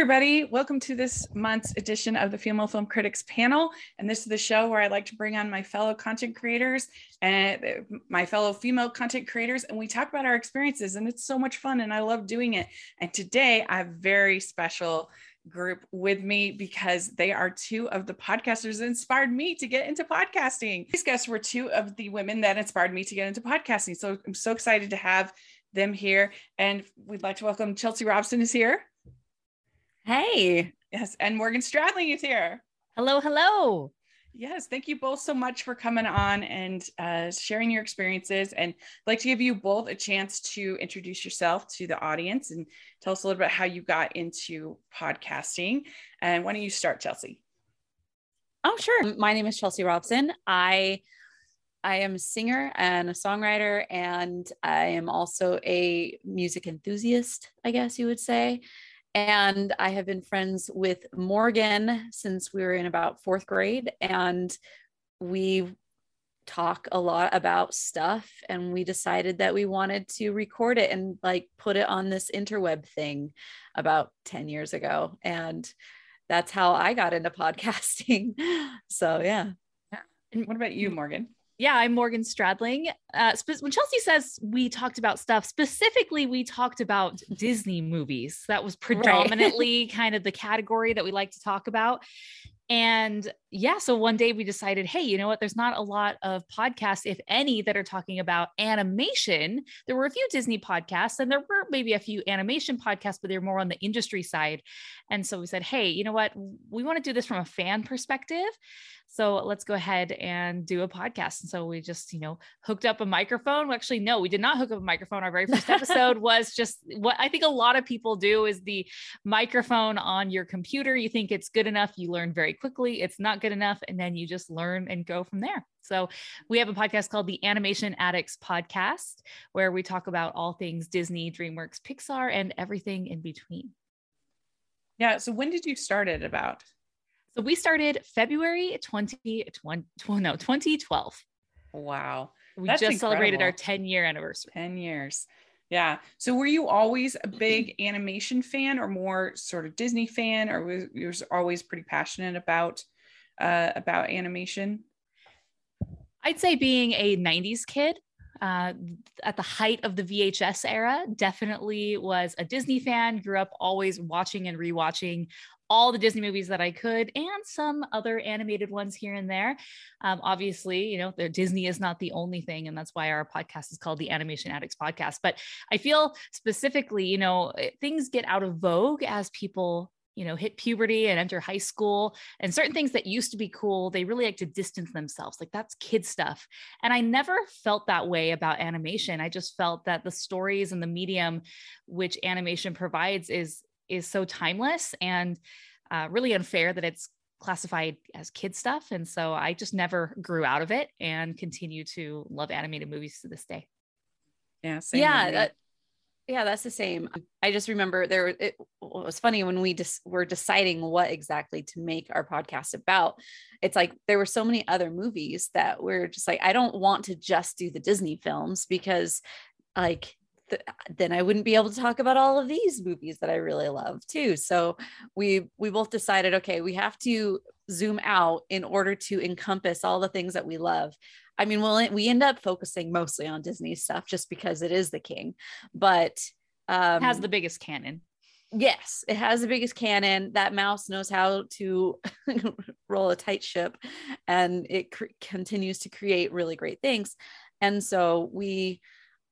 everybody. Welcome to this month's edition of the Female Film Critics panel. And this is the show where I like to bring on my fellow content creators and uh, my fellow female content creators, and we talk about our experiences. And it's so much fun, and I love doing it. And today I have a very special group with me because they are two of the podcasters that inspired me to get into podcasting. These guests were two of the women that inspired me to get into podcasting. So I'm so excited to have them here. And we'd like to welcome Chelsea Robson is here. Hey. Yes. And Morgan Stradling is here. Hello, hello. Yes, thank you both so much for coming on and uh, sharing your experiences. And I'd like to give you both a chance to introduce yourself to the audience and tell us a little bit about how you got into podcasting. And why don't you start, Chelsea? Oh, sure. My name is Chelsea Robson. I I am a singer and a songwriter, and I am also a music enthusiast, I guess you would say. And I have been friends with Morgan since we were in about fourth grade. And we talk a lot about stuff. And we decided that we wanted to record it and like put it on this interweb thing about 10 years ago. And that's how I got into podcasting. so, yeah. And what about you, Morgan? Yeah, I'm Morgan Stradling. Uh, when Chelsea says we talked about stuff, specifically, we talked about Disney movies. That was predominantly right. kind of the category that we like to talk about. And yeah, so one day we decided, hey, you know what? There's not a lot of podcasts, if any, that are talking about animation. There were a few Disney podcasts, and there were maybe a few animation podcasts, but they're more on the industry side. And so we said, hey, you know what? We want to do this from a fan perspective. So let's go ahead and do a podcast. And so we just, you know, hooked up a microphone. Actually, no, we did not hook up a microphone. Our very first episode was just what I think a lot of people do is the microphone on your computer. You think it's good enough, you learn very quickly. It's not good enough. And then you just learn and go from there. So we have a podcast called the Animation Addicts Podcast, where we talk about all things Disney, DreamWorks, Pixar, and everything in between. Yeah. So when did you start it about? So we started February 2020, no, 2012. Wow. We That's just incredible. celebrated our 10 year anniversary. 10 years. Yeah. So were you always a big animation fan or more sort of Disney fan or was you was always pretty passionate about uh, about animation? I'd say being a 90s kid, uh, at the height of the VHS era, definitely was a Disney fan, grew up always watching and rewatching all the Disney movies that I could and some other animated ones here and there. Um, obviously, you know, Disney is not the only thing, and that's why our podcast is called the Animation Addicts Podcast. But I feel specifically, you know, eh, things get out of vogue as people you know hit puberty and enter high school and certain things that used to be cool they really like to distance themselves like that's kid stuff and i never felt that way about animation i just felt that the stories and the medium which animation provides is is so timeless and uh, really unfair that it's classified as kid stuff. And so I just never grew out of it and continue to love animated movies to this day. Yeah. yeah. That, yeah, that's the same. I just remember there, was it, was funny when we just were deciding what exactly to make our podcast about. It's like there were so many other movies that we're just like, I don't want to just do the Disney films because like th- then I wouldn't be able to talk about all of these movies that I really love too. So we we both decided, okay, we have to zoom out in order to encompass all the things that we love. I mean, we'll, we end up focusing mostly on Disney stuff just because it is the king, but um, has the biggest canon. Yes, it has the biggest canon. That mouse knows how to roll a tight ship and it cr- continues to create really great things. And so we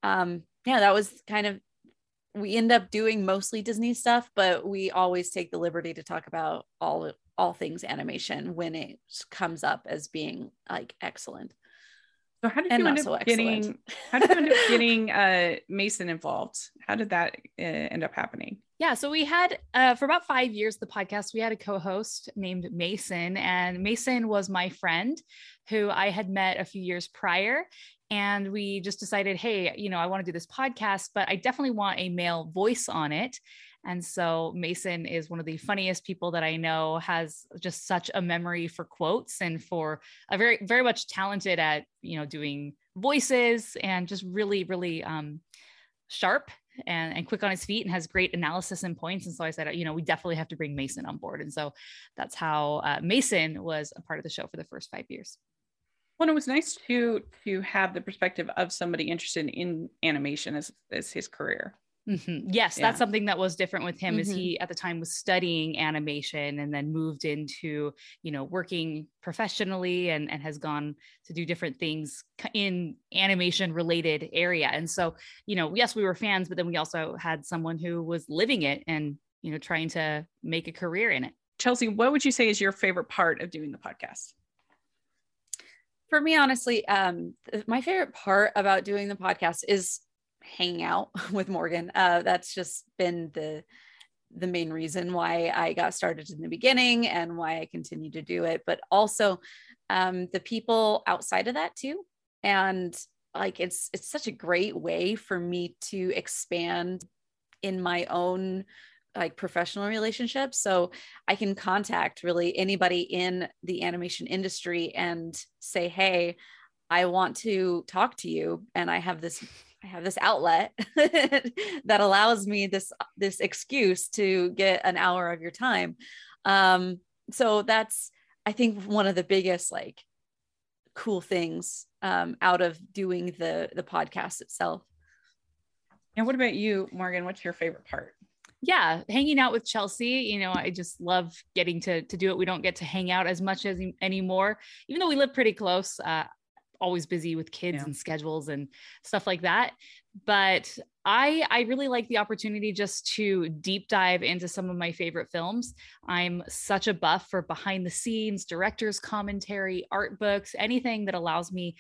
um, yeah, that was kind of we end up doing mostly Disney stuff, but we always take the liberty to talk about all all things animation when it comes up as being like excellent. So how did you end up so getting how did you end up getting uh, Mason involved? How did that uh, end up happening? Yeah, so we had uh, for about five years the podcast. We had a co-host named Mason, and Mason was my friend who I had met a few years prior, and we just decided hey you know i want to do this podcast but i definitely want a male voice on it and so mason is one of the funniest people that i know has just such a memory for quotes and for a very very much talented at you know doing voices and just really really um, sharp and, and quick on his feet and has great analysis and points. And so I said, you know, we definitely have to bring Mason on board. And so that's how uh, Mason was a part of the show for the first five years. Well, it was nice to to have the perspective of somebody interested in animation as, as his career. Mm-hmm. Yes, yeah. that's something that was different with him. Mm-hmm. Is he at the time was studying animation and then moved into you know working professionally and and has gone to do different things in animation related area. And so you know, yes, we were fans, but then we also had someone who was living it and you know trying to make a career in it. Chelsea, what would you say is your favorite part of doing the podcast? For me, honestly, um, my favorite part about doing the podcast is hanging out with Morgan. Uh, that's just been the the main reason why I got started in the beginning and why I continue to do it. But also um, the people outside of that too. And like it's it's such a great way for me to expand in my own like professional relationships so i can contact really anybody in the animation industry and say hey i want to talk to you and i have this I have this outlet that allows me this this excuse to get an hour of your time. Um, so that's I think one of the biggest like cool things um, out of doing the the podcast itself. And what about you, Morgan? What's your favorite part? Yeah hanging out with chelsea you know i just love getting to to do it. We don't get to hang out as much as anymore even though we live pretty close uh, always busy with kids yeah. and schedules and stuff like that. But i i really like the opportunity just to deep dive into some of my favorite films. I'm such a buff for behind the scenes directors commentary art books anything that allows me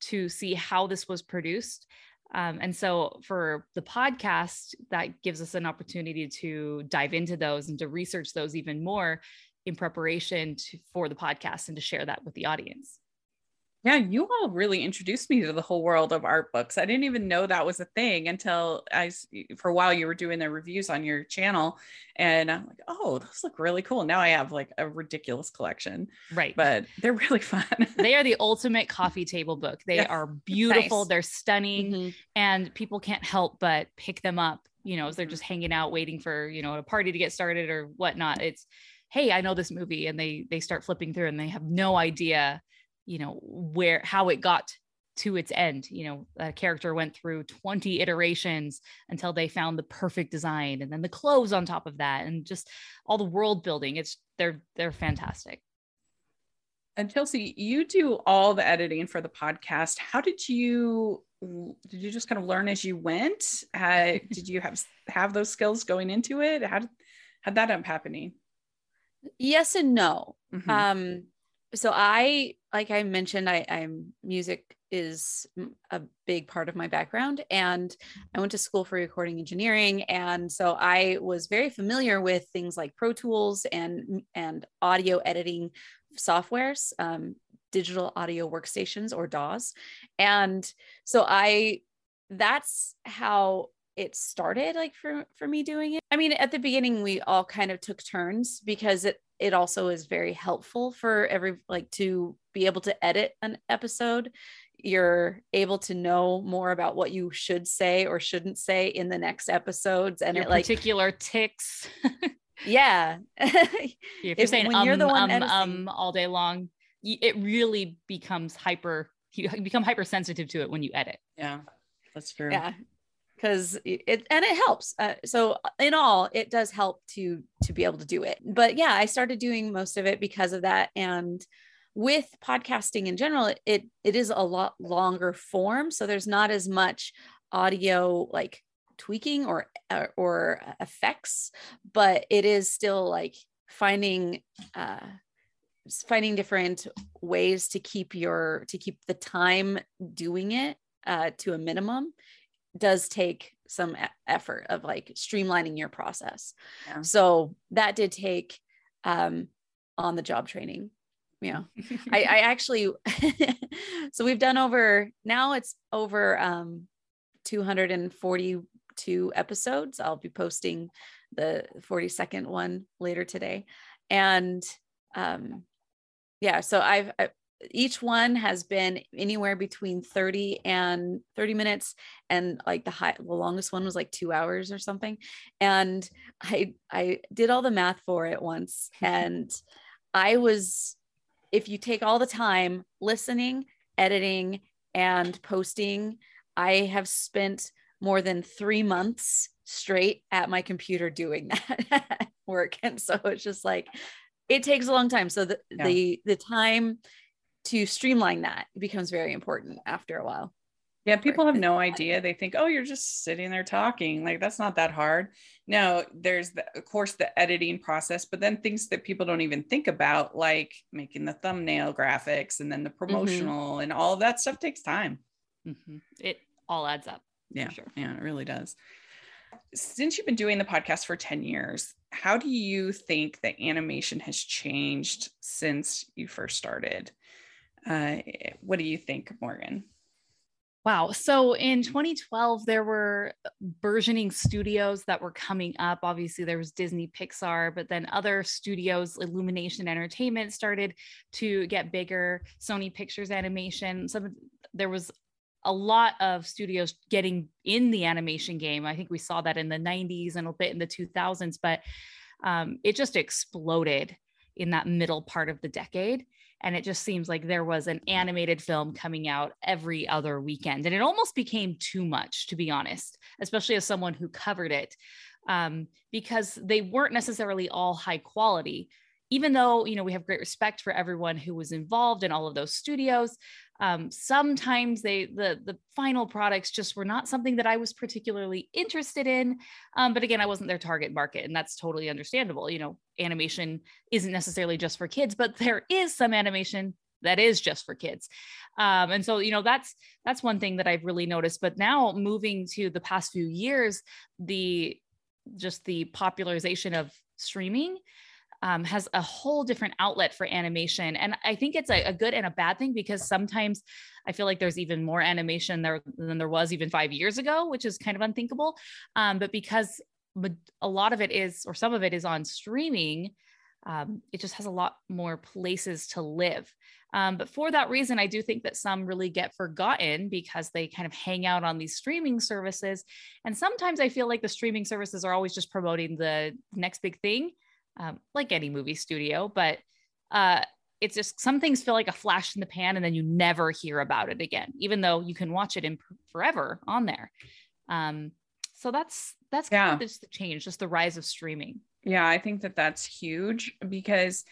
to see how this was produced um, and so for the podcast that gives us an opportunity to dive into those and to research those even more in preparation to, for the podcast and to share that with the audience yeah, you all really introduced me to the whole world of art books. I didn't even know that was a thing until I, for a while, you were doing the reviews on your channel, and I'm like, oh, those look really cool. Now I have like a ridiculous collection. Right, but they're really fun. they are the ultimate coffee table book. They yeah. are beautiful. Nice. They're stunning, mm-hmm. and people can't help but pick them up. You know, as they're mm-hmm. just hanging out, waiting for you know a party to get started or whatnot. It's hey, I know this movie, and they they start flipping through, and they have no idea you know where how it got to its end. You know a character went through 20 iterations until they found the perfect design and then the clothes on top of that and just all the world building. It's they're they're fantastic. And chelsea you do all the editing for the podcast. How did you did you just kind of learn as you went? Uh, did you have have those skills going into it? How did how that end up happening? Yes and no. Mm-hmm. um so I, like I mentioned, I, I'm music is a big part of my background and I went to school for recording engineering and so I was very familiar with things like Pro Tools and and audio editing softwares um, digital audio workstations or DAWs and so I that's how it started like for for me doing it. I mean at the beginning we all kind of took turns because it it also is very helpful for every like to be able to edit an episode. You're able to know more about what you should say or shouldn't say in the next episodes and Your it like particular tics. Yeah. If you're if, saying um, you're the one um, um all day long it really becomes hyper you become hypersensitive to it when you edit. Yeah that's true. Yeah because it and it helps uh, so in all it does help to to be able to do it. But yeah i started doing most of it because of that and with podcasting in general it it is a lot longer form so there's not as much audio like tweaking or uh, or effects but it is still like finding uh finding different ways to keep your to keep the time doing it uh, to a minimum does take some effort of like streamlining your process. Yeah. So that did take um, on the job training. Yeah. I, I actually, so we've done over, now it's over um, 242 episodes. I'll be posting the 42nd one later today. And um, yeah, so I've, I, each one has been anywhere between 30 and 30 minutes and like the high the longest one was like 2 hours or something. And i i did all the math for it once and i was if you take all the time listening editing and posting i have spent more than 3 months straight at my computer doing that work. And so it's just like it takes a long time. So the yeah. the the time to streamline that it becomes very important after a while. Yeah, people have no idea. They think, oh, you're just sitting there talking. Like that's not that hard. No, there's the, of course the editing process, but then things that people don't even think about, like making the thumbnail graphics and then the mm-hmm. promotional mm-hmm. and all of that stuff takes time. Mm-hmm. It all adds up. Yeah, sure. yeah, it really does. Since you've been doing the podcast for 10 years, how do you think that animation has changed since you first started? Uh, what do you think, Morgan? Wow. So in 2012, there were burgeoning studios that were coming up. Obviously, there was Disney, Pixar, but then other studios, Illumination Entertainment, started to get bigger. Sony Pictures Animation. Some there was a lot of studios getting in the animation game. I think we saw that in the 90s and a bit in the 2000s, but um, it just exploded in that middle part of the decade and it just seems like there was an animated film coming out every other weekend and it almost became too much to be honest especially as someone who covered it um, because they weren't necessarily all high quality. Even though you know we have great respect for everyone who was involved in all of those studios um, sometimes they the the final products just were not something that i was particularly interested in um, but again i wasn't their target market and that's totally understandable you know animation isn't necessarily just for kids but there is some animation that is just for kids um, and so you know that's that's one thing that i've really noticed but now moving to the past few years the just the popularization of streaming um, has a whole different outlet for animation. And I think it's a, a, good and a bad thing because sometimes I feel like there's even more animation there than there was even five years ago, which is kind of unthinkable. Um, but because a lot of it is, or some of it is on streaming, um, it just has a lot more places to live. Um, but for that reason, I do think that some really get forgotten because they kind of hang out on these streaming services. And sometimes I feel like the streaming services are always just promoting the next big thing um, like any movie studio, but uh, it's just some things feel like a flash in the pan and then you never hear about it again, even though you can watch it in forever on there. So that's that's yeah. kind of just the change, just the rise of streaming. Yeah, I think that that's huge because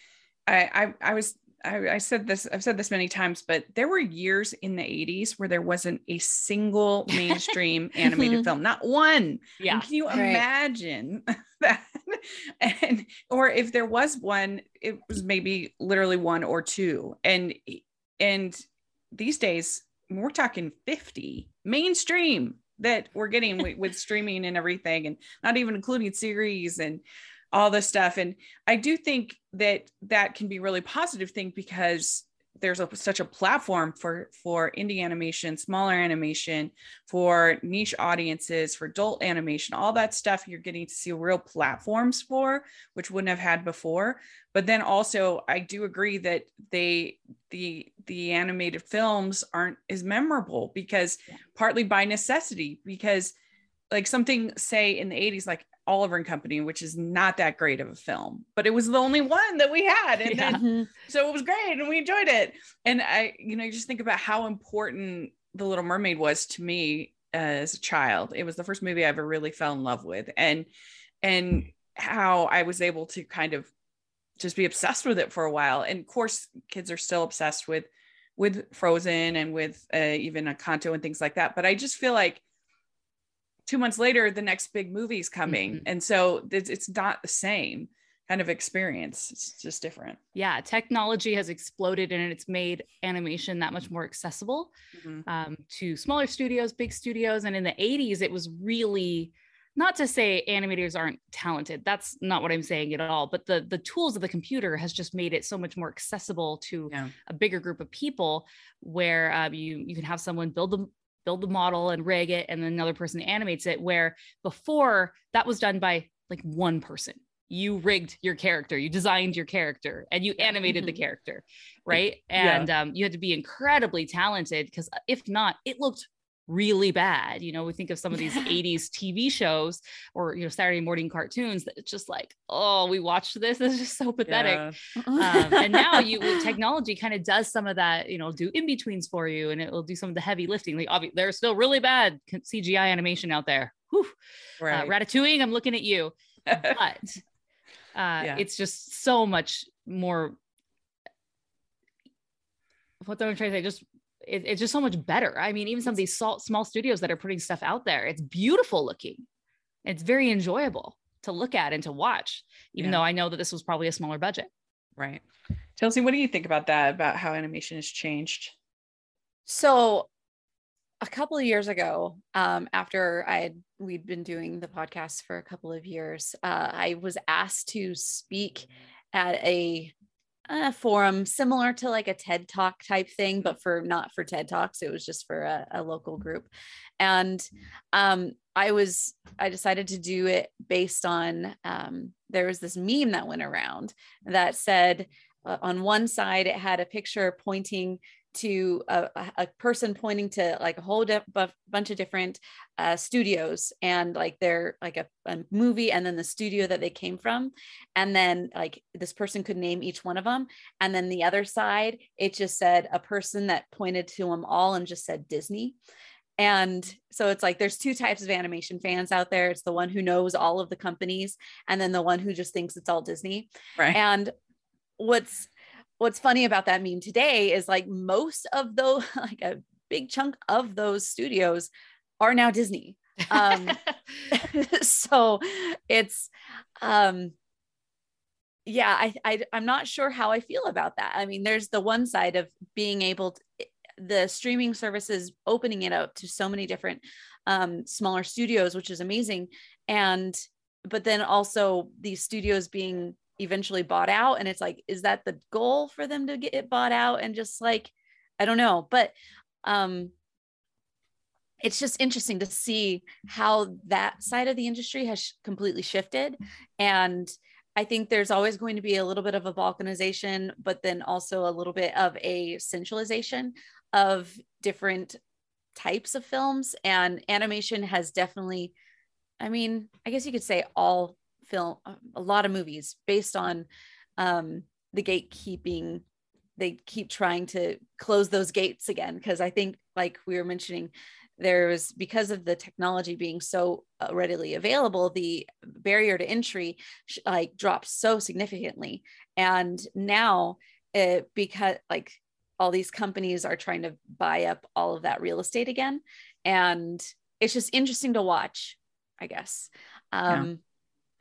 I I, I was I, I, said this, I've said this many times, but there were years in the 80s where there wasn't a single mainstream animated film, not one. Yeah. And can you right. imagine that? And or if there was one, it was maybe literally one or two. And and these days we're talking 50 mainstream that we're getting with, with streaming and everything, and not even including series and all this stuff. And i do think that that can be really positive thing because there's a, such a platform for for indie animation smaller animation for niche audiences for adult animation all that stuff you're getting to see real platforms for which wouldn't have had before. But then also i do agree that they the the animated films aren't as memorable because partly by necessity because like something say in the 80s like Oliver and Company, which is not that great of a film, but it was the only one that we had. And yeah. then, so it was great and we enjoyed it. And I, you know, you just think about how important The Little Mermaid was to me as a child. It was the first movie I ever really fell in love with. And, and how I was able to kind of just be obsessed with it for a while. And of course, kids are still obsessed with, with Frozen and with uh, even a Encanto and things like that. But I just feel like two months later the next big movie's coming mm-hmm. and so it's, it's not the same kind of experience it's just different yeah technology has exploded and it's made animation that much more accessible mm-hmm. um, to smaller studios big studios and in the 80s it was really not to say animators aren't talented that's not what i'm saying at all but the the tools of the computer has just made it so much more accessible to yeah. a bigger group of people where uh, you you can have someone build the build the model and rig it and then another person animates it where before that was done by like one person you rigged your character, you designed your character, and you animated the Mhm. character, right? Yeah. And um, you had to be incredibly talented because if not, it looked really bad. You know, we think of some of these 80s TV shows or you know Saturday morning cartoons that it's just like, oh, we watched this. Is just so pathetic. Yeah. Um, and now you technology kind of does some of that, you know, do in betweens for you, and it will do some of the heavy lifting. Like, obviously, there's still really bad CGI animation out there. Whew. Uh, right. Ratatouille, I'm looking at you, but uh, Yeah. it's just so much more. What I'm trying to say? Just it, it's just so much better. I mean, even some of these small, small studios that are putting stuff out there, it's beautiful looking. It's very enjoyable to look at and to watch, even Yeah. though I know that this was probably a smaller budget. right. Chelsea, what do you think about that? About how animation has changed? So a couple of years ago, um, after I had we'd been doing the podcast for a couple of years, uh, I was asked to speak at a, a forum similar to like a TED Talk type thing, but for not for TED Talks. It was just for a, a local group, and um, I was I decided to do it based on um, there was this meme that went around that said uh, on one side it had a picture pointing to a, a- person pointing to like a whole bu- bunch of different uh, studios and like they're like a, a movie and then the studio that they came from. And then like this person could name each one of them. And then the other side it just said a person that pointed to them all and just said disney. And so it's like there's two types of animation fans out there. It's the one who knows all of the companies and then the one who just thinks it's all disney. Right. and what's what's funny about that meme today is like most of those like a big chunk of those studios are now disney. Um so it's um yeah I, I i'm not sure how i feel about that. I mean there's the one side of being able to the streaming services opening it up to so many different um smaller studios which is amazing. And but then also these studios being eventually bought out and it's like is that the goal for them to get it bought out? And just like i don't know but um it's just interesting to see how that side of the industry has sh- completely shifted. And i think there's always going to be a little bit of a balkanization but then also a little bit of a centralization of different types of films. And animation has definitely i mean i guess you could say all film a lot of movies based on um the gatekeeping. They keep trying to close those gates again because i think like we were mentioning there was because of the technology being so uh, readily available the barrier to entry like dropped so significantly. And now it because like all these companies are trying to buy up all of that real estate again. And it's just interesting to watch i guess. Um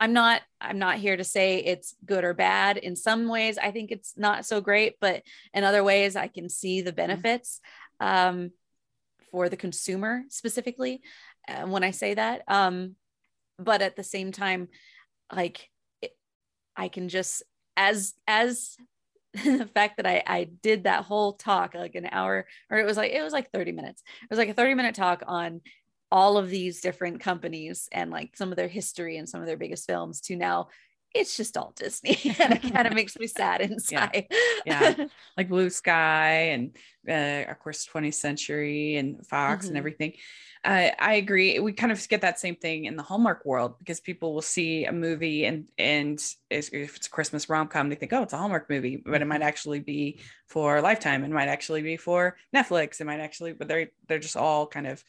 i'm not i'm not here to say it's good or bad. In some ways i think it's not so great but in other ways i can see the benefits um, for the consumer specifically uh, when i say that um, but at the same time like it, i can just as as the fact that I, I did that whole talk like an hour or it was like it was like 30 minutes. It was like a 30 minute talk on all of these different companies and like some of their history and some of their biggest films to now it's just all disney and it kind of makes me sad inside Yeah. like Blue Sky and uh, of course 20th Century and Fox and Mhm. everything. Uh, I agree. We kind of get that same thing in the Hallmark world because people will see a movie and and if if it's a Christmas rom com, they think, oh, it's a Hallmark movie, but it might actually be for Lifetime. It might actually be for Netflix. It might actually, but they're they're just all kind of.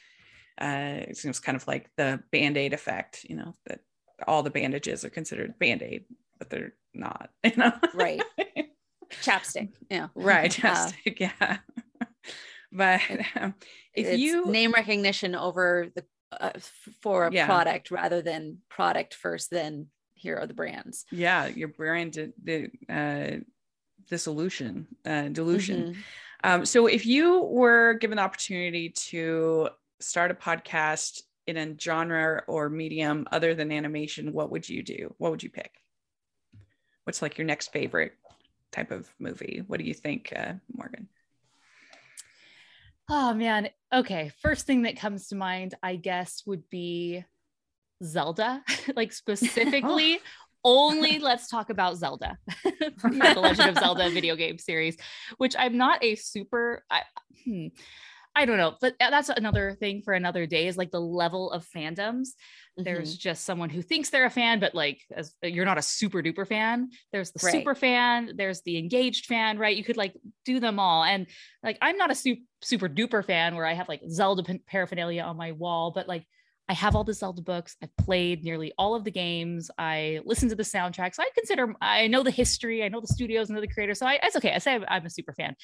Uh, it seems kind of like the band aid effect, you know, that all the bandages are considered band aid, but they're not, you know. right chapstick yeah right Uh, chapstick, yeah but um, if it's you name recognition over the uh, for a Yeah. product rather than product first then here are the brands yeah your brand the uh dissolution uh dilution Mhm. um so if you were given the opportunity to start a podcast in a genre or medium other than animation what would you do what would you pick what's like your next favorite type of movie what do you think uh morgan Oh man. Okay. First thing that comes to mind, I guess, would be Zelda, like specifically only let's talk about Zelda, the Legend of Zelda video game series, which I'm not a super. I, hmm, I don't know, but that's another thing for another day. Is like the level of fandoms. Mm-hmm. There's just someone who thinks they're a fan, but like as you're not a super duper fan. There's the right. super fan. There's the engaged fan, right? You could like do them all, and like I'm not a super super duper fan where I have like Zelda paraphernalia on my wall, but like I have all the Zelda books. I've played nearly all of the games. I listen to the soundtracks. I consider I know the history. I know the studios. I know the creators. So I, it's okay. I say I'm, I'm a super fan.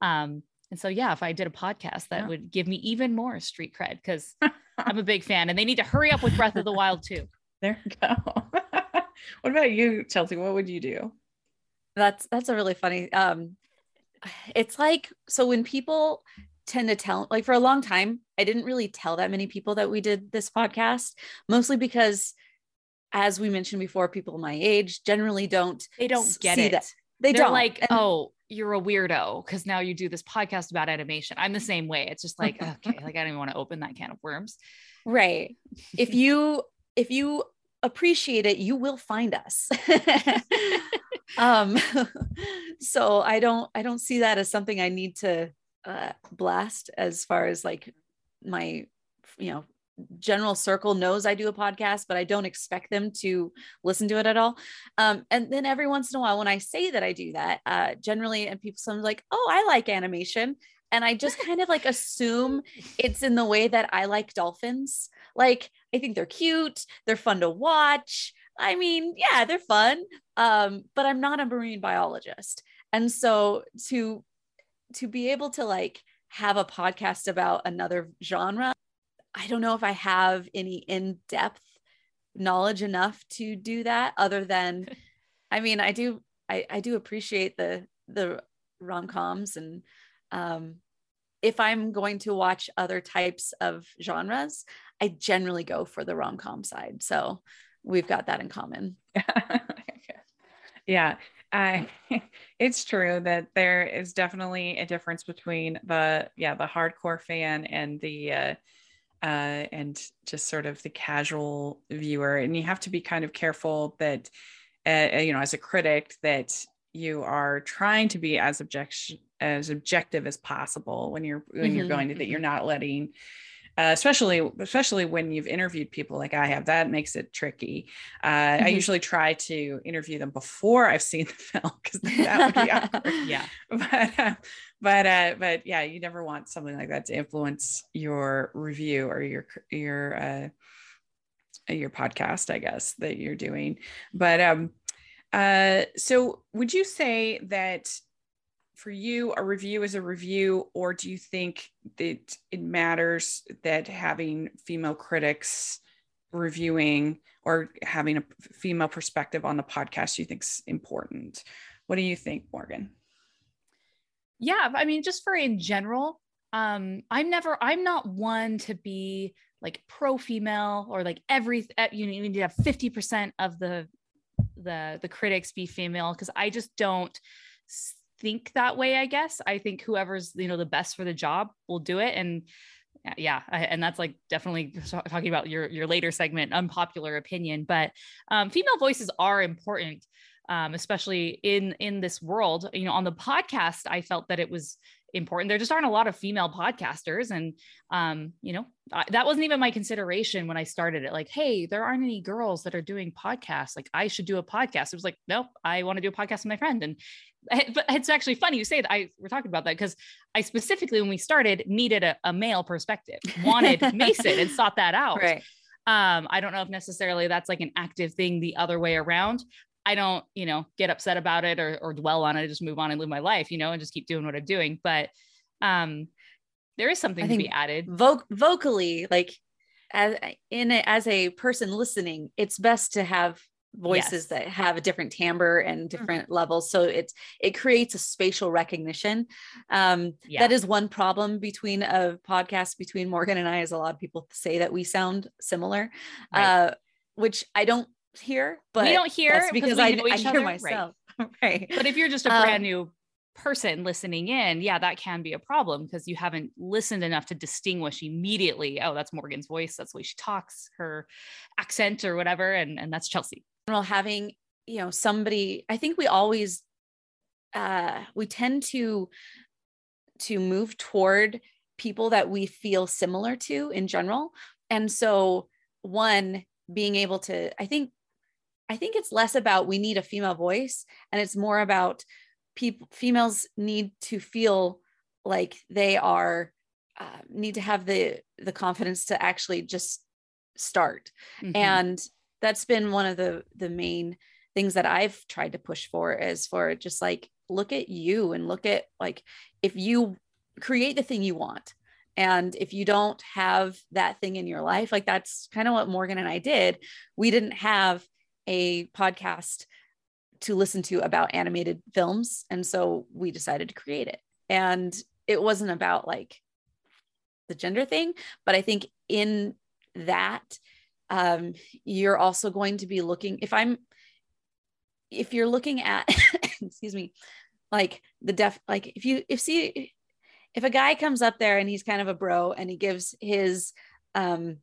Um, and so yeah, if I did a podcast, that yeah. would give me even more street cred because I'm a big fan. And they need to hurry up with Breath of the Wild too. There you go. what about you, Chelsea? What would you do? That's that's a really funny. Um, it's like so when people tend to tell like for a long time i didn't really tell that many people that we did this podcast mostly because as we mentioned before people my age generally don't they don't get it that. they They're don't like and, oh you're a weirdo because now you do this podcast about animation. I'm the same way. It's just like okay like i don't even want to open that can of worms. Right. If you if you appreciate it you will find us. Um so i don't i don't see that as something i need to uh, blast as far as like my you know general circle knows I do a podcast, but I don't expect them to listen to it at all. Um, and then every once in a while, when I say that I do that, uh, generally, and people some like, "Oh, I like animation," and I just kind of like assume it's in the way that I like dolphins. Like I think they're cute, they're fun to watch. I mean, yeah, they're fun, um, but I'm not a marine biologist, and so to to be able to like have a podcast about another genre, I don't know if I have any in depth knowledge enough to do that other than I mean I do I, I do appreciate the the rom-coms and um if I'm going to watch other types of genres, I generally go for the rom-com side. So we've got that in common. yeah. I, it's true that there is definitely a difference between the yeah the hardcore fan and the uh, uh, and just sort of the casual viewer, and you have to be kind of careful that uh, you know as a critic that you are trying to be as object as objective as possible when you're when mm-hmm, you're going to that you're mm-hmm. not letting uh, especially especially when you've interviewed people like I have. That makes it tricky. Uh, mm-hmm. I usually try to interview them before I've seen the film because that would be awkward. yeah, but uh, but uh, but yeah, you never want something like that to influence your review or your your uh, your podcast, I guess that you're doing. But um, uh, so would you say that for you a review is a review or do you think that it matters that having female critics reviewing or having a female perspective on the podcast you think is important? What do you think morgan? Yeah i mean just for in general um i'm never i'm not one to be like pro female or like every you need to have 50% of the the the critics be female because i just don't think that way i guess. I think whoever's you know the best for the job will do it. And yeah and that's like definitely talking about your your later segment unpopular opinion. But um, female voices are important um, especially in in this world. You know on the podcast i felt that it was important. There just aren't a lot of female podcasters. And um, you know I, that wasn't even my consideration when i started it. Like hey there aren't any girls that are doing podcasts. Like i should do a podcast. It was like nope i want to do a podcast with my friend. And but it's actually funny you say that I we're talking about that because I specifically when we started needed a, a male perspective, wanted Mason and sought that out. Right. Um, I don't know if necessarily that's like an active thing the other way around. I don't, you know, get upset about it or, or dwell on it. I just move on and live my life, you know, and just keep doing what I'm doing. But um, there is something to be added. Vo- vocally, like as in a, as a person listening, it's best to have voices yes. that have a different timbre and mm-hmm. different mm-hmm. levels so it's it creates a spatial recognition um yeah. that is one problem between a podcast between morgan and i is a lot of people say that we sound similar right. uh which i don't hear but we don't hear because I, I, hear myself right. right. but if you're just a um, brand new person listening in, yeah, that can be a problem because you haven't listened enough to distinguish immediately. Oh, that's Morgan's voice. That's the way she talks, her accent or whatever. And, and that's Chelsea general, having you know somebody i think we always uh we tend to to move toward people that we feel similar to in general and so one being able to i think i think it's less about we need a female voice and it's more about people females need to feel like they are uh, need to have the the confidence to actually just start mm-hmm. and that's been one of the the main things that I've tried to push for is for just like look at you and look at like if you create the thing you want and if you don't have that thing in your life like that's kind of what Morgan and I did. We didn't have a podcast to listen to about animated films and so we decided to create it. And it wasn't about like the gender thing but I think in that um, you're also going to be looking if i'm if you're looking at excuse me like the def like if you if see if a guy comes up there and he's kind of a bro and he gives his um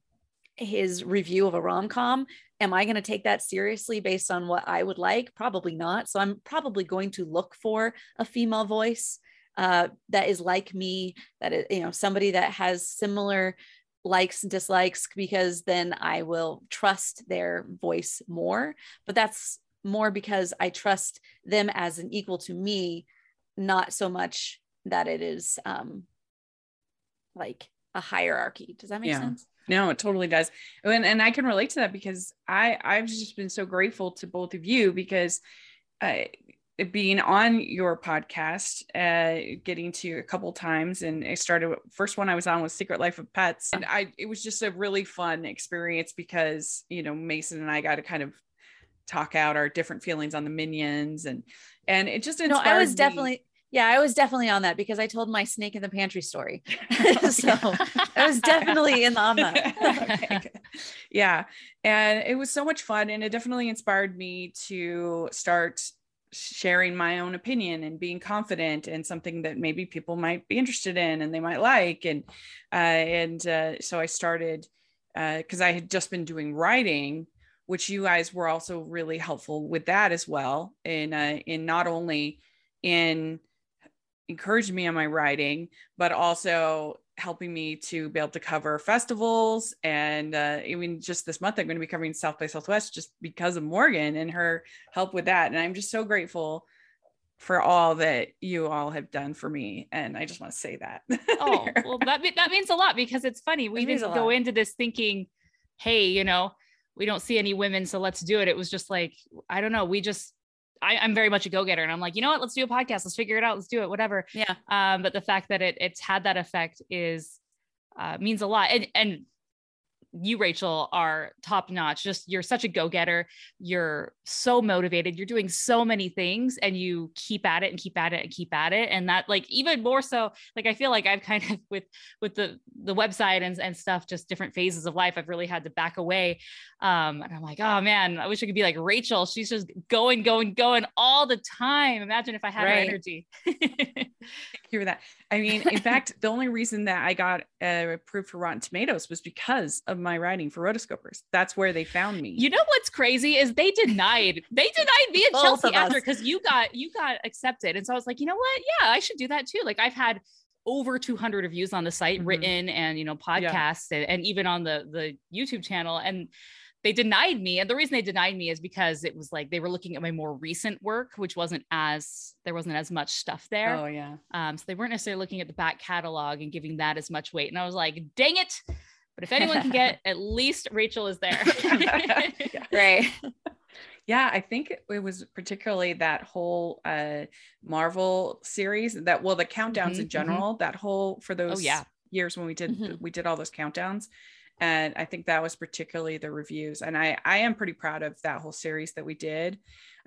his review of a rom-com am i going to take that seriously based on what i would like? Probably not. So i'm probably going to look for a female voice uh, that is like me that is you know somebody that has similar likes and dislikes because then I will trust their voice more. But that's more because I trust them as an equal to me, not so much that it is um, like a hierarchy. Does that make yeah. sense? No, it totally does. And, and I can relate to that because I, I've just been so grateful to both of you because uh, being on your podcast, uh, getting to you a couple times, and I started first one I was on was Secret Life of Pets, and I it was just a really fun experience because you know Mason and I got to kind of talk out our different feelings on the minions and and it just inspired no, I was me. definitely yeah, I was definitely on that because I told my snake in the pantry story. so I was definitely in the on that. yeah. And it was so much fun. And it definitely inspired me to start sharing my own opinion and being confident and something that maybe people might be interested in and they might like. And uh, and uh, so i started because uh, i had just been doing writing which you guys were also really helpful with that as well. In uh, in not only in encouraging me on my writing but also helping me to be able to cover festivals. And uh, even just this month i'm going to be covering south by southwest just because of morgan and her help with that. And i'm just so grateful for all that you all have done for me. And i just want to say that. Oh well that, that means a lot because it's funny. We didn't go into this thinking hey you know we don't see any women so let's do it. It was just like i don't know. We just I, am very much a go-getter and I'm like, you know what, let's do a podcast. Let's figure it out. Let's do it, whatever. Yeah. Um, but the fact that it it's had that effect is uh, means a lot. And and you, Rachel, are top notch. Just you're such a go getter. You're so motivated. You're doing so many things and you keep at it and keep at it and keep at it. And that, like, even more so, like, I feel like I've kind of with with the the website and, and stuff, just different phases of life, I've really had to back away. Um, and I'm like, oh man, I wish I could be like Rachel. She's just going, going, going all the time. Imagine if I had right. her energy. Hear that. I mean, in fact, the only reason that I got uh, approved for Rotten Tomatoes was because of my writing for rotoscopers. That's where they found me. You know what's crazy is they denied they denied me and Chelsea after because you got you got accepted, and so I was like, you know what? Yeah, I should do that too. Like I've had over 200 reviews on the site mm-hmm. written and you know podcasts yeah. and, and even on the the YouTube channel and they denied me and the reason they denied me is because it was like they were looking at my more recent work which wasn't as there wasn't as much stuff there oh yeah um so they weren't necessarily looking at the back catalog and giving that as much weight and i was like dang it but if anyone can get at least rachel is there right yeah i think it was particularly that whole uh marvel series that well the countdowns mm-hmm, in mm-hmm. general mm-hmm. that whole for oh, those oh, yeah. years when we did mm-hmm. we did all those countdowns and i think that was particularly the reviews and i i am pretty proud of that whole series that we did.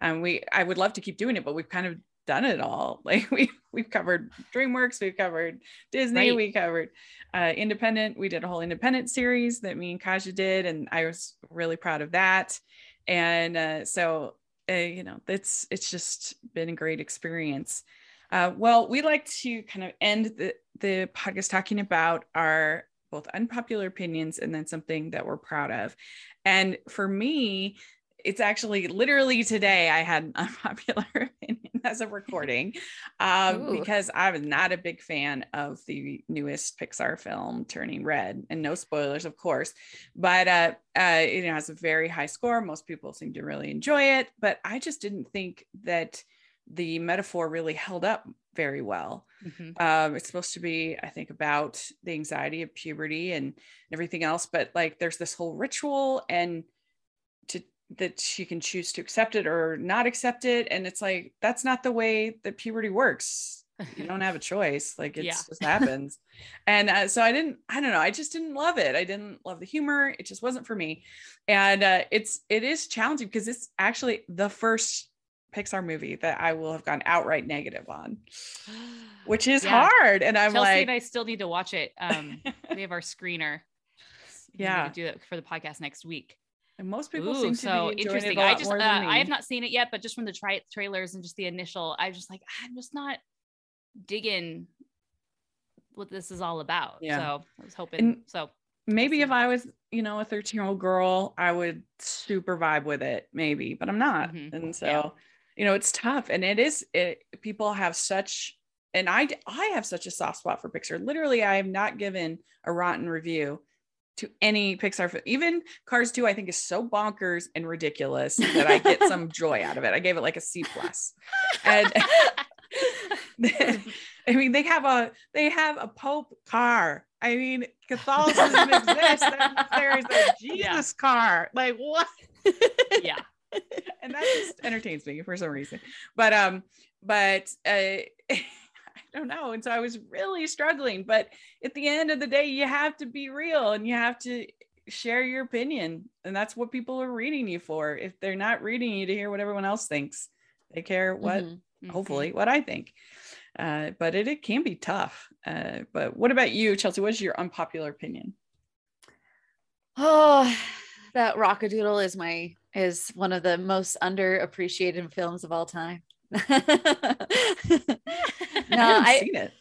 And um, we i would love to keep doing it but we've kind of done it all. Like we we've covered dreamworks we've covered disney right. we covered uh, independent we did a whole independent series that me and kaja did and i was really proud of that. And uh, so uh, you know it's it's just been a great experience. Uh, well we like to kind of end the the podcast talking about our both unpopular opinions and then something that we're proud of. And for me, it's actually literally today I had an unpopular opinion as a recording um, because I was not a big fan of the newest Pixar film, Turning Red, and no spoilers, of course. But uh, uh, it has a very high score. Most people seem to really enjoy it, but I just didn't think that the metaphor really held up very well. Mm-hmm. Um, it's supposed to be, I think, about the anxiety of puberty and everything else, but like there's this whole ritual and to that she can choose to accept it or not accept it. And it's like that's not the way that puberty works. You don't have a choice. Like it yeah. just happens. and uh, so I didn't, I don't know, I just didn't love it. I didn't love the humor. It just wasn't for me. And uh, it's it is challenging because it's actually the first Pixar movie that I will have gone outright negative on, which is yeah. hard. And I'm Chelsea like, and I still need to watch it. Um, we have our screener. Yeah, do it for the podcast next week. And most people Ooh, seem to so be interesting. I just uh, I have not seen it yet, but just from the tri- trailers and just the initial, I'm just like I'm just not digging what this is all about. Yeah. So I was hoping. And so maybe if I was, you know, a 13 year old girl, I would super vibe with it, maybe, but I'm not. Mm-hmm. And so. Yeah you know it's tough and it is it people have such and i i have such a soft spot for pixar. Literally i have not given a rotten review to any pixar film even cars 2 i think is so bonkers and ridiculous that i get some joy out of it. I gave it like a c plus. And i mean they have a they have a pope car. I mean catholicism exists. There's a jesus yeah. car. Like what? Yeah and that just entertains me for some reason. But um, but uh, I don't know. And so I was really struggling. But at the end of the day, you have to be real and you have to share your opinion. And that's what people are reading you for. If they're not reading you to hear what everyone else thinks, they care what, mm-hmm. hopefully, what I think. Uh, but it, it can be tough. Uh, but what about you, Chelsea? What's your unpopular opinion? Oh, that Rock-a-Doodle is my is one of the most underappreciated films of all time. no, I, seen it.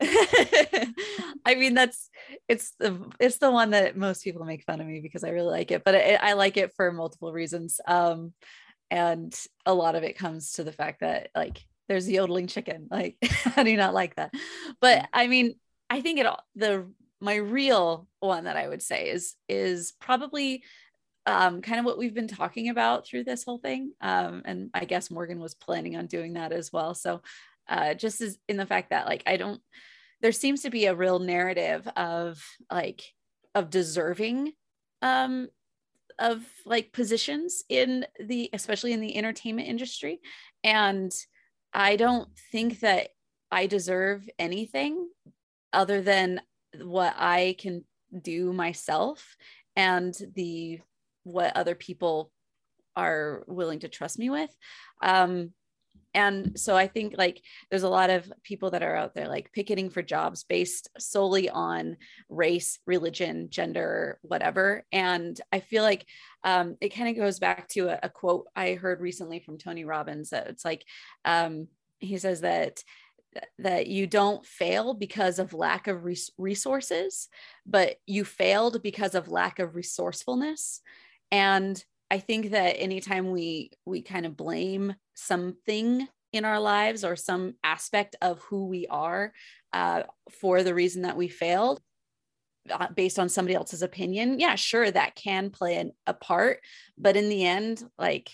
I mean, that's it's the it's the one that most people make fun of me because I really like it, but it, I like it for multiple reasons. Um, and a lot of it comes to the fact that like there's the yodeling chicken. Like, how do you not like that? But I mean, I think it all the my real one that I would say is is probably um, kind of what we've been talking about through this whole thing. Um, and I guess Morgan was planning on doing that as well. So uh, just as in the fact that like I don't, there seems to be a real narrative of like of deserving um, of like positions in the especially in the entertainment industry, and I don't think that I deserve anything other than what I can do myself and the what other people are willing to trust me with. Um, and so i think like there's a lot of people that are out there like picketing for jobs based solely on race religion gender whatever. And i feel like um, it kind of goes back to a, a, quote i heard recently from tony robbins that it's like um, he says that that you don't fail because of lack of res- resources but you failed because of lack of resourcefulness and i think that anytime we we kind of blame something in our lives or some aspect of who we are uh, for the reason that we failed uh, based on somebody else's opinion yeah sure that can play an, a part. But in the end like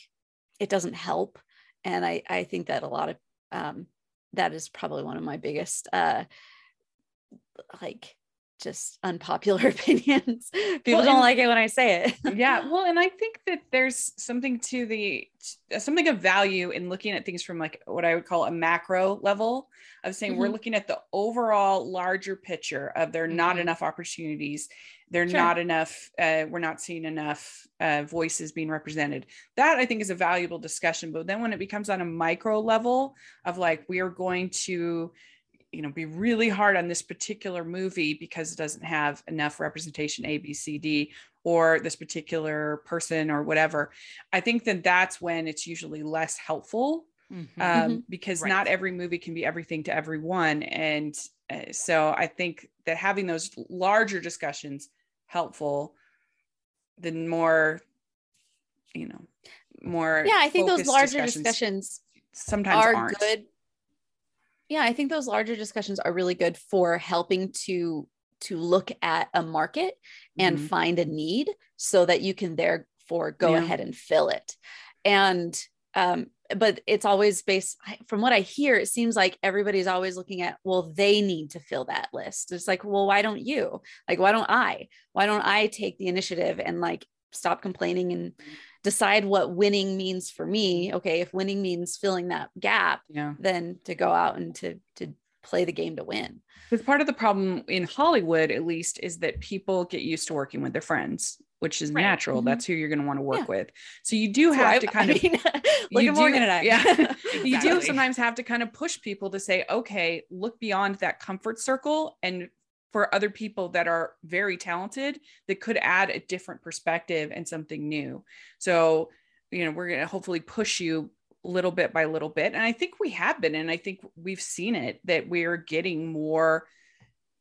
it doesn't help. And i i think that a lot of um, that is probably one of my biggest uh like just unpopular opinions. People well, don't like it when I say it. yeah. Well, and I think that there's something to the something of value in looking at things from like what I would call a macro level of saying mm-hmm. we're looking at the overall larger picture of there are mm-hmm. not enough opportunities. There are sure. not enough, uh, we're not seeing enough uh, voices being represented. That I think is a valuable discussion. But then when it becomes on a micro level of like, we are going to you know be really hard on this particular movie because it doesn't have enough representation a b c d or this particular person or whatever i think that that's when it's usually less helpful mm-hmm. um, mm-hmm. because right. not every movie can be everything to everyone and uh, so i think that having those larger discussions helpful the more you know more yeah i think those focused larger discussions, sometimes are aren't. good yeah i think those larger discussions are really good for helping to to look at a market and Mhm. find a need so that you can therefore go Yeah. ahead and fill it and um but it's always based from what i hear it seems like everybody's always looking at well they need to fill that list it's like well why don't you like why don't i why don't i take the initiative and like stop complaining and decide what winning means for me okay if winning means filling that gap yeah. then to go out and to to play the game to win Because part of the problem in Hollywood, at least, is that people get used to working with their friends, which is Right. natural. Mhm. That's who you're going to want to work Yeah. with. So you do So have I- to kind I of mean, look you at do- morgan and i Yeah. you do sometimes have to kind of push people to say, okay, look beyond that comfort circle and for other people that are very talented that could add a different perspective and something new. So, you know, we're going to hopefully push you little bit by little bit. And I think we have been, and I think we've seen it that we're getting more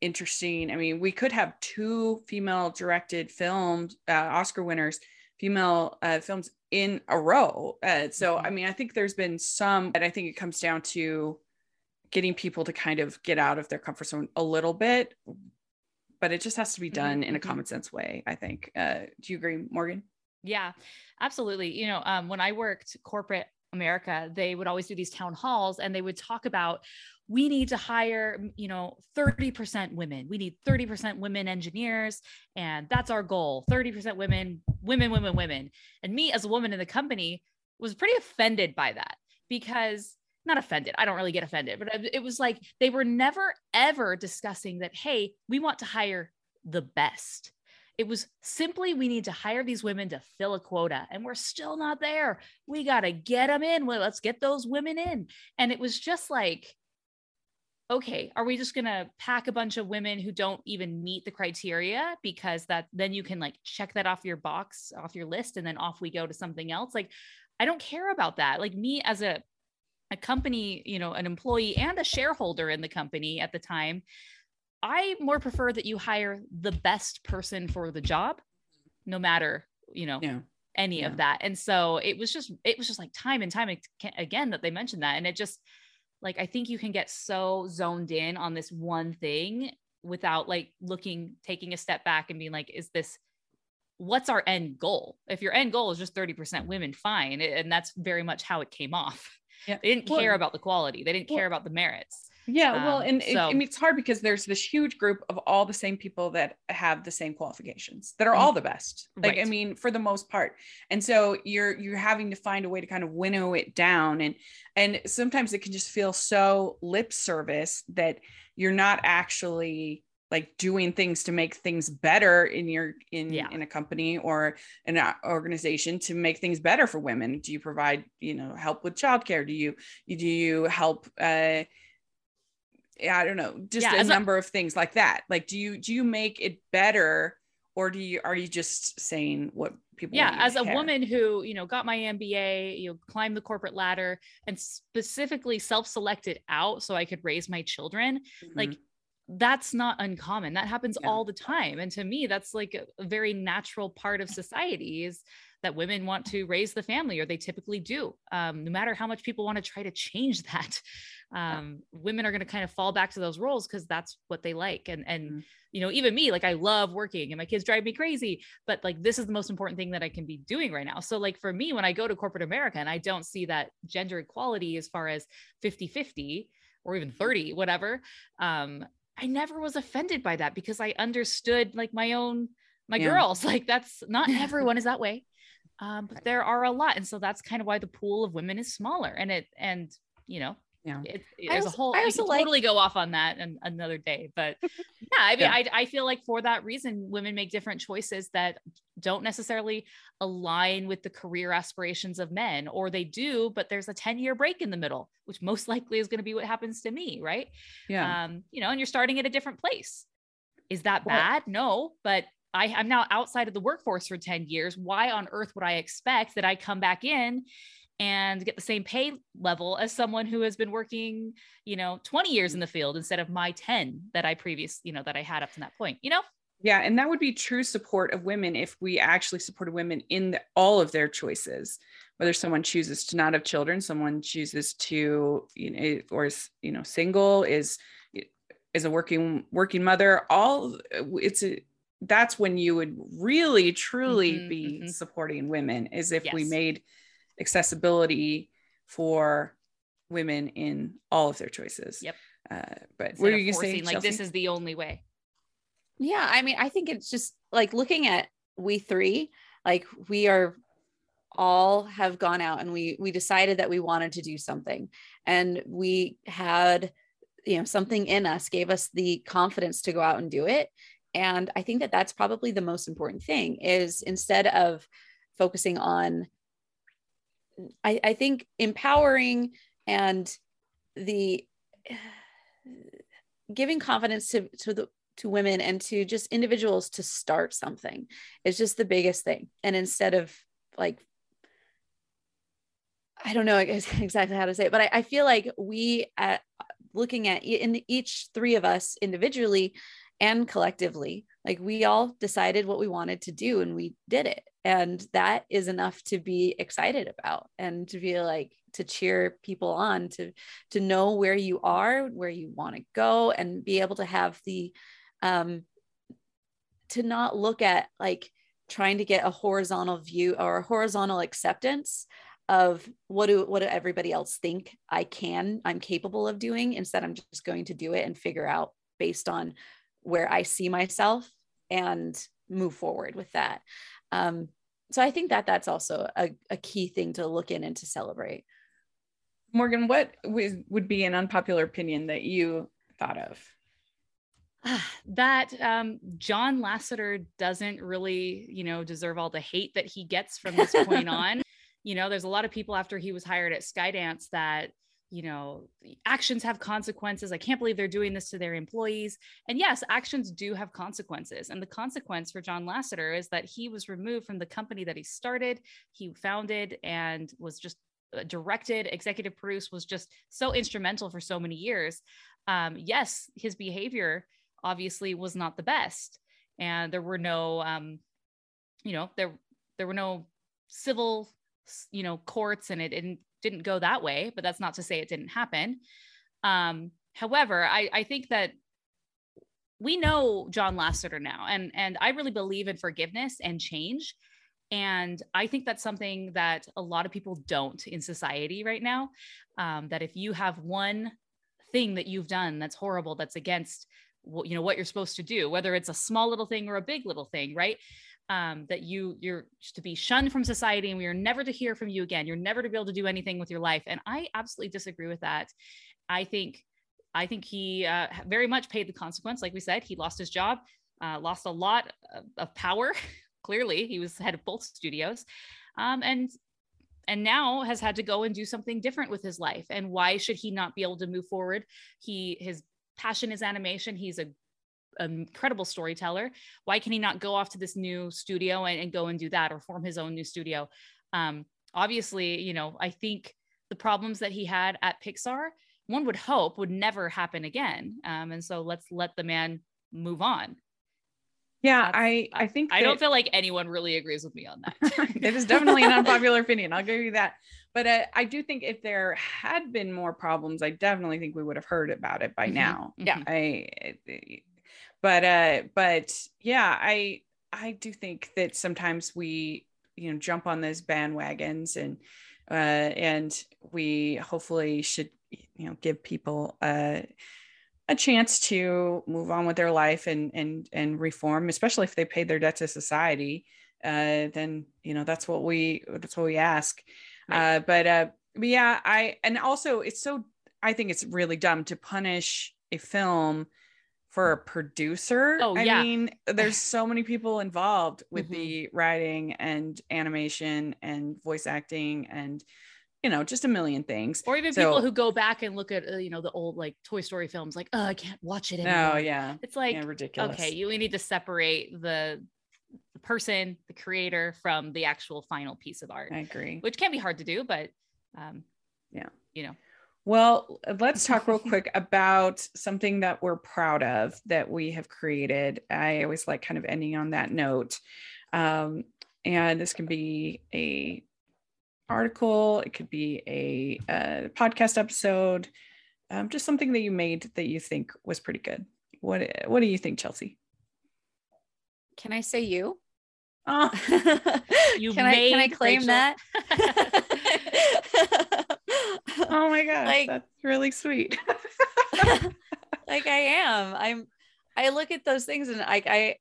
interesting. I mean, we could have two female directed films, uh, Oscar winners, female uh, films in a row. Uh, so, I mean, I think there's been some, but I think it comes down to getting people to kind of get out of their comfort zone a little bit. But it just has to be done in a mhm. common sense way, I think. Uh, do you agree, Morgan? Yeah, absolutely. You know, um, when I worked corporate America, they would always do these town halls and they would talk about we need to hire, you know, 30% women. We need 30% women engineers. And that's our goal 30% women, women, women, women. And me as a woman in the company was pretty offended by that because not offended. I don't really get offended, but it was like they were never ever discussing that, hey, we want to hire the best. It was simply we need to hire these women to fill a quota, and we're still not there. We got to get them in. Well, let's get those women in. And it was just like, okay, are we just going to pack a bunch of women who don't even meet the criteria because that then you can like check that off your box, off your list, and then off we go to something else? Like, I don't care about that. Like, me as a a company, you know, an employee and a shareholder in the company at the time, I more prefer that you hire the best person for the job, no matter, you know, Yeah. any Yeah. of that. And so it was just, it was just like time and time again that they mentioned that. And it just, like, I think you can get so zoned in on this one thing without like looking, taking a step back and being like, is this, what's our end goal? If your end goal is just 30% women, fine. And that's very much how it came off. Yeah. They didn't Well- care about the quality. They didn't well- care about the merits. Yeah, well, Um, and it, I mean, it's hard because there's this huge group of all the same people that have the same qualifications that are Mhm. all the best. Like, I mean, for the most part. And so you're you're having to find a way to kind of winnow it down, and and sometimes it can just feel so lip service that you're not actually like doing things to make things better in your in Yeah. in a company or an organization to make things better for women do you provide you know help with childcare do you do you help uh I don't know, just Yeah, a as a- number of things like that. Like, do you do you make it better, or do you are you just saying what people? yeah as a care? woman who you know got my mba you know climbed the corporate ladder and specifically self-selected out so i could raise my children like Mhm. That's not uncommon that happens Yeah. all the time and to me that's like a, very natural part of society is that women want to raise the family or they typically do um, no matter how much people want to try to change that um, women are going to kind of fall back to those roles because that's what they like and and Mhm. you know even me like i love working and my kids drive me crazy but like this is the most important thing that i can be doing right now so like for me when i go to corporate america and i don't see that gender equality as far as 50 50 or even 30 whatever um i never was offended by that because i understood like my own my Yeah. girls like that's not everyone is that way. Um but there are a lot and so that's kind of why the pool of women is smaller and it and you know Yeah. it, I there's a whole I I also could like- totally go off on that and another day but yeah i mean Yeah. I, I feel like for that reason women make different choices that don't necessarily align with the career aspirations of men or they do but there's a 10 year break in the middle which most likely is going to be what happens to me right yeah, um you know and you're starting at a different place is that Well- bad no but I, I'm now outside of the workforce for 10 years. Why on earth would I expect that I come back in and get the same pay level as someone who has been working, you know, 20 years in the field instead of my 10 that I previous, you know, that I had up to that point, you know? yeah, and that would be true support of women if we actually supported women in the, all of their choices, whether someone chooses to not have children someone chooses to you know or is you know single is is a working working mother all it's a that's when you would really truly mm-hmm, be mm-hmm. supporting women is if yes. we made accessibility for women in all of their choices. Yep. Uh, but what are you saying like this is the only way. Yeah i mean i think it's just like looking at we three like we are all have gone out and we we decided that we wanted to do something. And we had you know something in us gave us the confidence to go out and do it. And i think that that's probably the most important thing is instead of focusing on i, I think empowering and the giving confidence to, to the to women and to just individuals to start something is just the biggest thing. And instead of like I don't know exactly how to say it, but I, I feel like we at looking at in each three of us individually and collectively, like we all decided what we wanted to do and we did it. And that is enough to be excited about and to be like to cheer people on to to know where you are, where you want to go and be able to have the um to not look at like trying to get a horizontal view or a horizontal acceptance of what do what do everybody else think I can I'm capable of doing instead I'm just going to do it and figure out based on where I see myself and move forward with that. Um, so I think that that's also a, a key thing to look in and to celebrate. Morgan, what w- would be an unpopular opinion that you thought of? that um, John Lasseter doesn't really, you know, deserve all the hate that he gets from this point on you know there's a lot of people after he was hired at skydance that you know actions have consequences. I can't believe they're doing this to their employees. And yes actions do have consequences. And the consequence for john lasseter is that he was removed from the company that he started he founded and was just uh, directed. Executive produced was just so instrumental for so many years. Um, yes his behavior obviously was not the best. And there were no um, you know there there were no civil you know courts and it didn't didn't go that way but that's not to say it didn't happen. Um however i i think that we know john lasseter now and and i really believe in forgiveness and change. And i think that's something that a lot of people don't in society right now um, that if you have one thing that you've done that's horrible that's against you know what you're supposed to do whether it's a small little thing or a big little thing right um, that you you're to be shunned from society and we are never to hear from you again. You're never to be able to do anything with your life. And i absolutely disagree with that. I think i think he uh, very much paid the consequence. Like we said he lost his job uh, lost a lot of, power clearly. He was head of both studios. Um, and and now has had to go and do something different with his life. And why should he not be able to move forward? He his passion is animation. He's a incredible storyteller. Why can he not go off to this new studio and, and go and do that or form his own new studio? Um, obviously, you know, I think the problems that he had at Pixar, one would hope would never happen again. Um, and so let's let the man move on. Yeah, I I think I that, don't feel like anyone really agrees with me on that. it is definitely an unpopular opinion. I'll give you that. But uh, I do think if there had been more problems, I definitely think we would have heard about it by mm-hmm. now. Yeah, I but uh but yeah i i do think that sometimes we you know jump on those bandwagons and uh and we hopefully should you know give people a a chance to move on with their life and and and reform especially if they paid their debt to society uh then you know that's what we that's what we ask right. uh but uh but yeah i and also it's so i think it's really dumb to punish a film for a producer. Oh, I yeah. mean, there's so many people involved with mm-hmm. the writing and animation and voice acting and you know, just a million things. Or even so, people who go back and look at uh, you know the old like Toy Story films, like oh, I can't watch it anymore. Oh yeah, it's like yeah, ridiculous. Okay, you we need to separate the the person, the creator, from the actual final piece of art. I agree, which can be hard to do, but um, yeah, you know, well, let's talk real quick about something that we're proud of that we have created. I always like kind of ending on that note. Um, and this can be a article, it could be a, a podcast episode, um, just something that you made that you think was pretty good. What What do you think, Chelsea? Can I say you? Oh, You can I can I claim Rachel- that? oh my gosh, Like- that's really sweet. like I am. I'm I look at those things and I I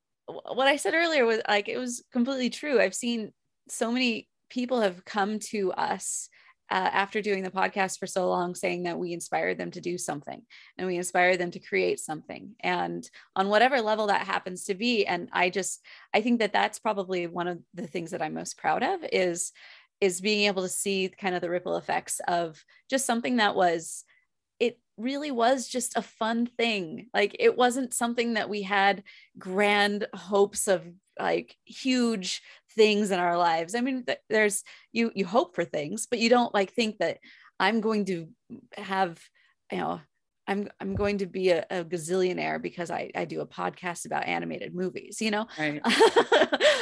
what I said earlier was like it was completely true. I've seen so many people have come to us uh, after doing the podcast for so long saying that we inspired them to do something and we inspired them to create something and on whatever level that happens to be and i just i think that that's probably one of the things that i'm most proud of is is being able to see kind of the ripple effects of just something that was it really was just a fun thing. Like it wasn't something that we had grand hopes of like huge things in our lives. I mean there's you you hope for things but you don't like think that i'm going to have you know i'm i'm going to be a, a gazillionaire because i i do a podcast about animated movies you know right.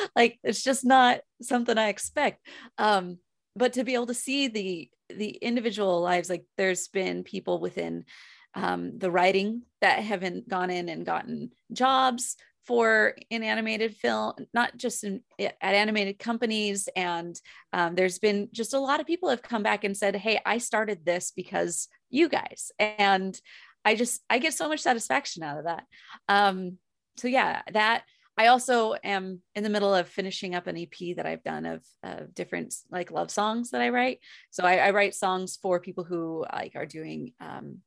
like it's just not something i expect um but to be able to see the the individual lives like there's been people within um, the writing that haven't gone in and gotten jobs for in animated film not just in, at animated companies and um, there's been just a lot of people have come back and said hey i started this because you guys and i just i get so much satisfaction out of that um, so yeah that I also am in the middle of finishing up an EP that I've done of uh, different like love songs that I write. So I, I write songs for people who like are doing um,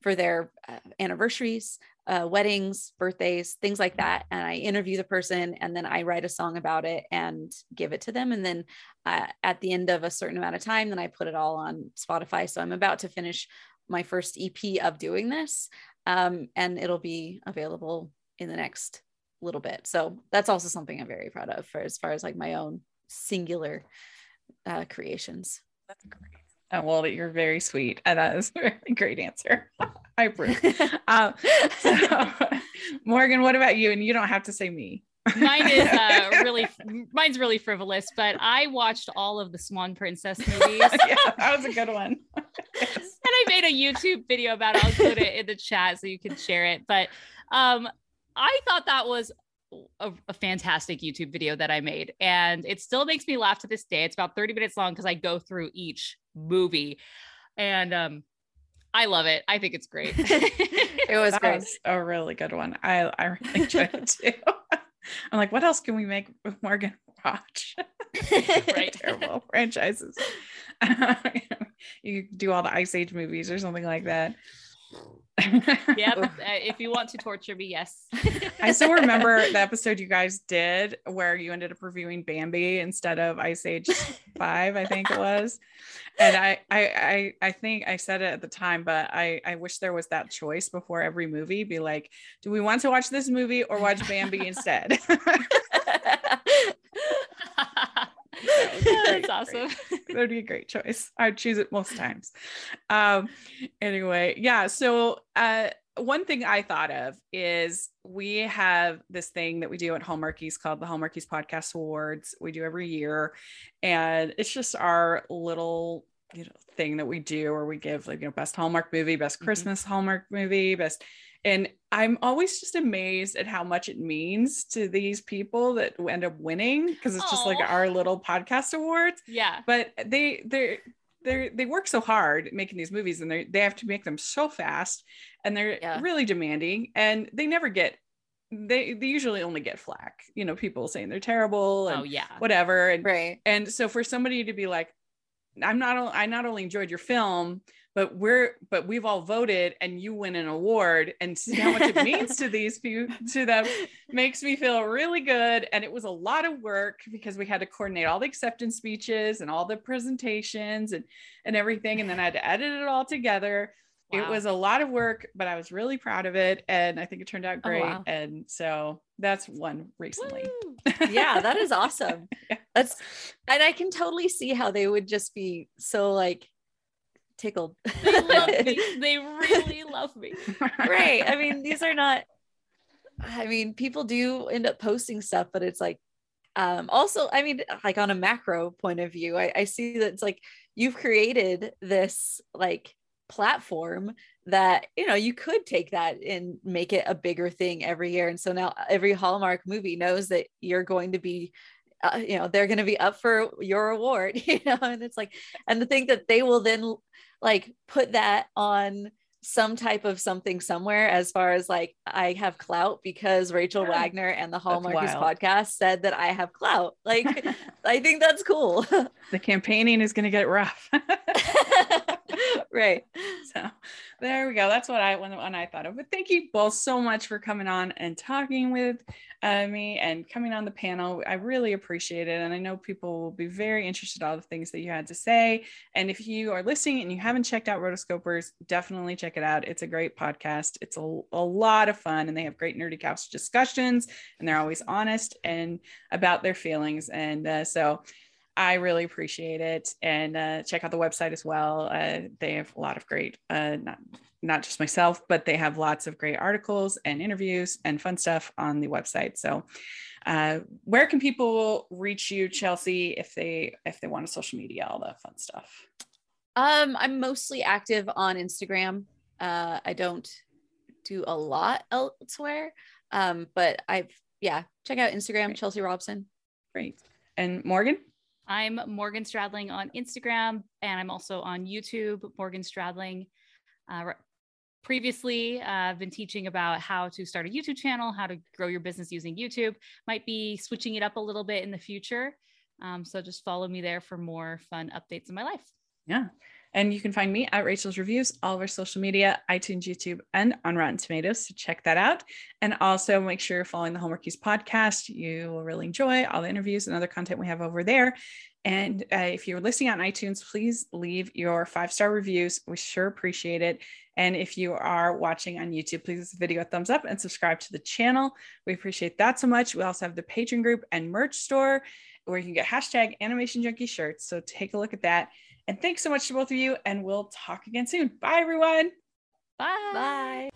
for their uh, anniversaries, uh, weddings, birthdays, things like that. And I interview the person and then I write a song about it and give it to them. And then uh, at the end of a certain amount of time, then I put it all on Spotify. So I'm about to finish my first EP of doing this, um, and it'll be available in the next little bit. So that's also something I'm very proud of for as far as like my own singular uh, creations. That's great. Oh, well, you're very sweet. And that is a great answer. I approve. um, so, Morgan, what about you? And you don't have to say me. Mine is uh, really, mine's really frivolous, but I watched all of the Swan Princess movies. yeah, that was a good one. Yes. and I made a YouTube video about it. I'll put it in the chat so you can share it. But um, I thought that was a, a fantastic YouTube video that I made. And it still makes me laugh to this day. It's about 30 minutes long because I go through each movie. And um, I love it. I think it's great. It was that great. was a really good one. I, I really enjoyed it too. I'm like, what else can we make Morgan watch? Right. Terrible franchises. you do all the Ice Age movies or something like that. yep. Uh, if you want to torture me, yes. I still remember the episode you guys did where you ended up reviewing Bambi instead of Ice Age Five, I think it was. And I, I, I, I think I said it at the time, but I, I wish there was that choice before every movie. Be like, do we want to watch this movie or watch Bambi instead? That's awesome. that would be a great choice. I'd choose it most times. Um, anyway, yeah. So, uh, one thing I thought of is we have this thing that we do at Hallmarkies called the Hallmarkies Podcast Awards. We do every year, and it's just our little you know thing that we do where we give like you know best Hallmark movie, best Mhm. Christmas Hallmark movie, best. And I'm always just amazed at how much it means to these people that end up winning because it's just like our little podcast awards yeah. but they they they they work so hard making these movies and they they have to make them so fast and they're Yeah. really demanding and they never get they they usually only get flack you know people saying they're terrible and Oh, yeah. whatever and right. and so for somebody to be like i'm not i not only enjoyed your film but we're but we've all voted and you win an award and see how much it means to these people to them makes me feel really good and it was a lot of work because we had to coordinate all the acceptance speeches and all the presentations and and everything and then i had to edit it all together it was a lot of work but i was really proud of it and i think it turned out Oh, great wow. and so that's one recently Woo. yeah, that is awesome. Yeah. That's and I can totally see how they would just be so like tickled. They love me. They really love me. right. I mean, these are not I mean, people do end up posting stuff, but it's like um, also, I mean, like on a macro point of view, I, I see that it's like you've created this like platform that you know you could take that and make it a bigger thing every year and so now every hallmark movie knows that you're going to be uh, you know they're going to be up for your award you know and it's like and to think that they will then like put that on some type of something somewhere as far as like I have clout because Rachel yeah. Wagner and the Hallmarkies podcast said that I have clout. Like I think that's cool. the campaigning is going to get rough. Right. So there we go. That's what I when, I thought of. But thank you both so much for coming on and talking with uh, me and coming on the panel. I really appreciate it, and I know people will be very interested in all the things that you had to say. And if you are listening and you haven't checked out Rotoscopers, definitely check it out. It's a great podcast. It's a, a lot of fun, and they have great nerdy couch discussions, and they're always honest and about their feelings. And uh, so I really appreciate it. And uh, check out the website as well. Uh, they have a lot of great, uh, not not just myself, but they have lots of great articles and interviews and fun stuff on the website. So, uh, where can people reach you, Chelsea, if they if they want a social media, all the fun stuff? Um, I'm mostly active on Instagram. Uh, I don't do a lot elsewhere, um, but I've yeah, check out Instagram, great. Chelsea Robson. Great. And Morgan? I'm Morgan Stradling on Instagram, and I'm also on YouTube, Morgan Stradling. Uh, previously, uh, I've been teaching about how to start a YouTube channel, how to grow your business using YouTube. Might be switching it up a little bit in the future. Um, so just follow me there for more fun updates in my life. Yeah. And you can find me at Rachel's Reviews, all of our social media, iTunes, YouTube, and on Rotten Tomatoes. So check that out. And also make sure you're following the Hallmarkies podcast. You will really enjoy all the interviews and other content we have over there. And uh, if you're listening on iTunes, please leave your five star reviews. We sure appreciate it. And if you are watching on YouTube, please video a thumbs up and subscribe to the channel. We appreciate that so much. We also have the Patreon group and merch store where you can get hashtag animation junkie shirts. So take a look at that. And thanks so much to both of you. And we'll talk again soon. Bye, everyone. Bye. Bye.